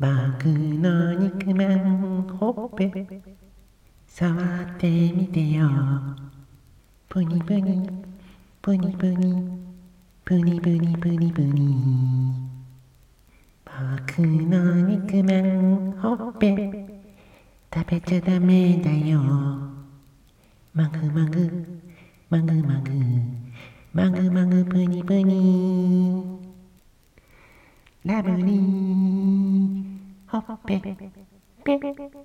僕の肉まんほっぺ。触ってみてよ。プニプニプニプニプニプニプニプニ僕の肉まんほっぺ。食べちゃダメだよ。まぐまぐ。まぐまぐ。まぐまぐプニプニラブリー。别别别别别别别别别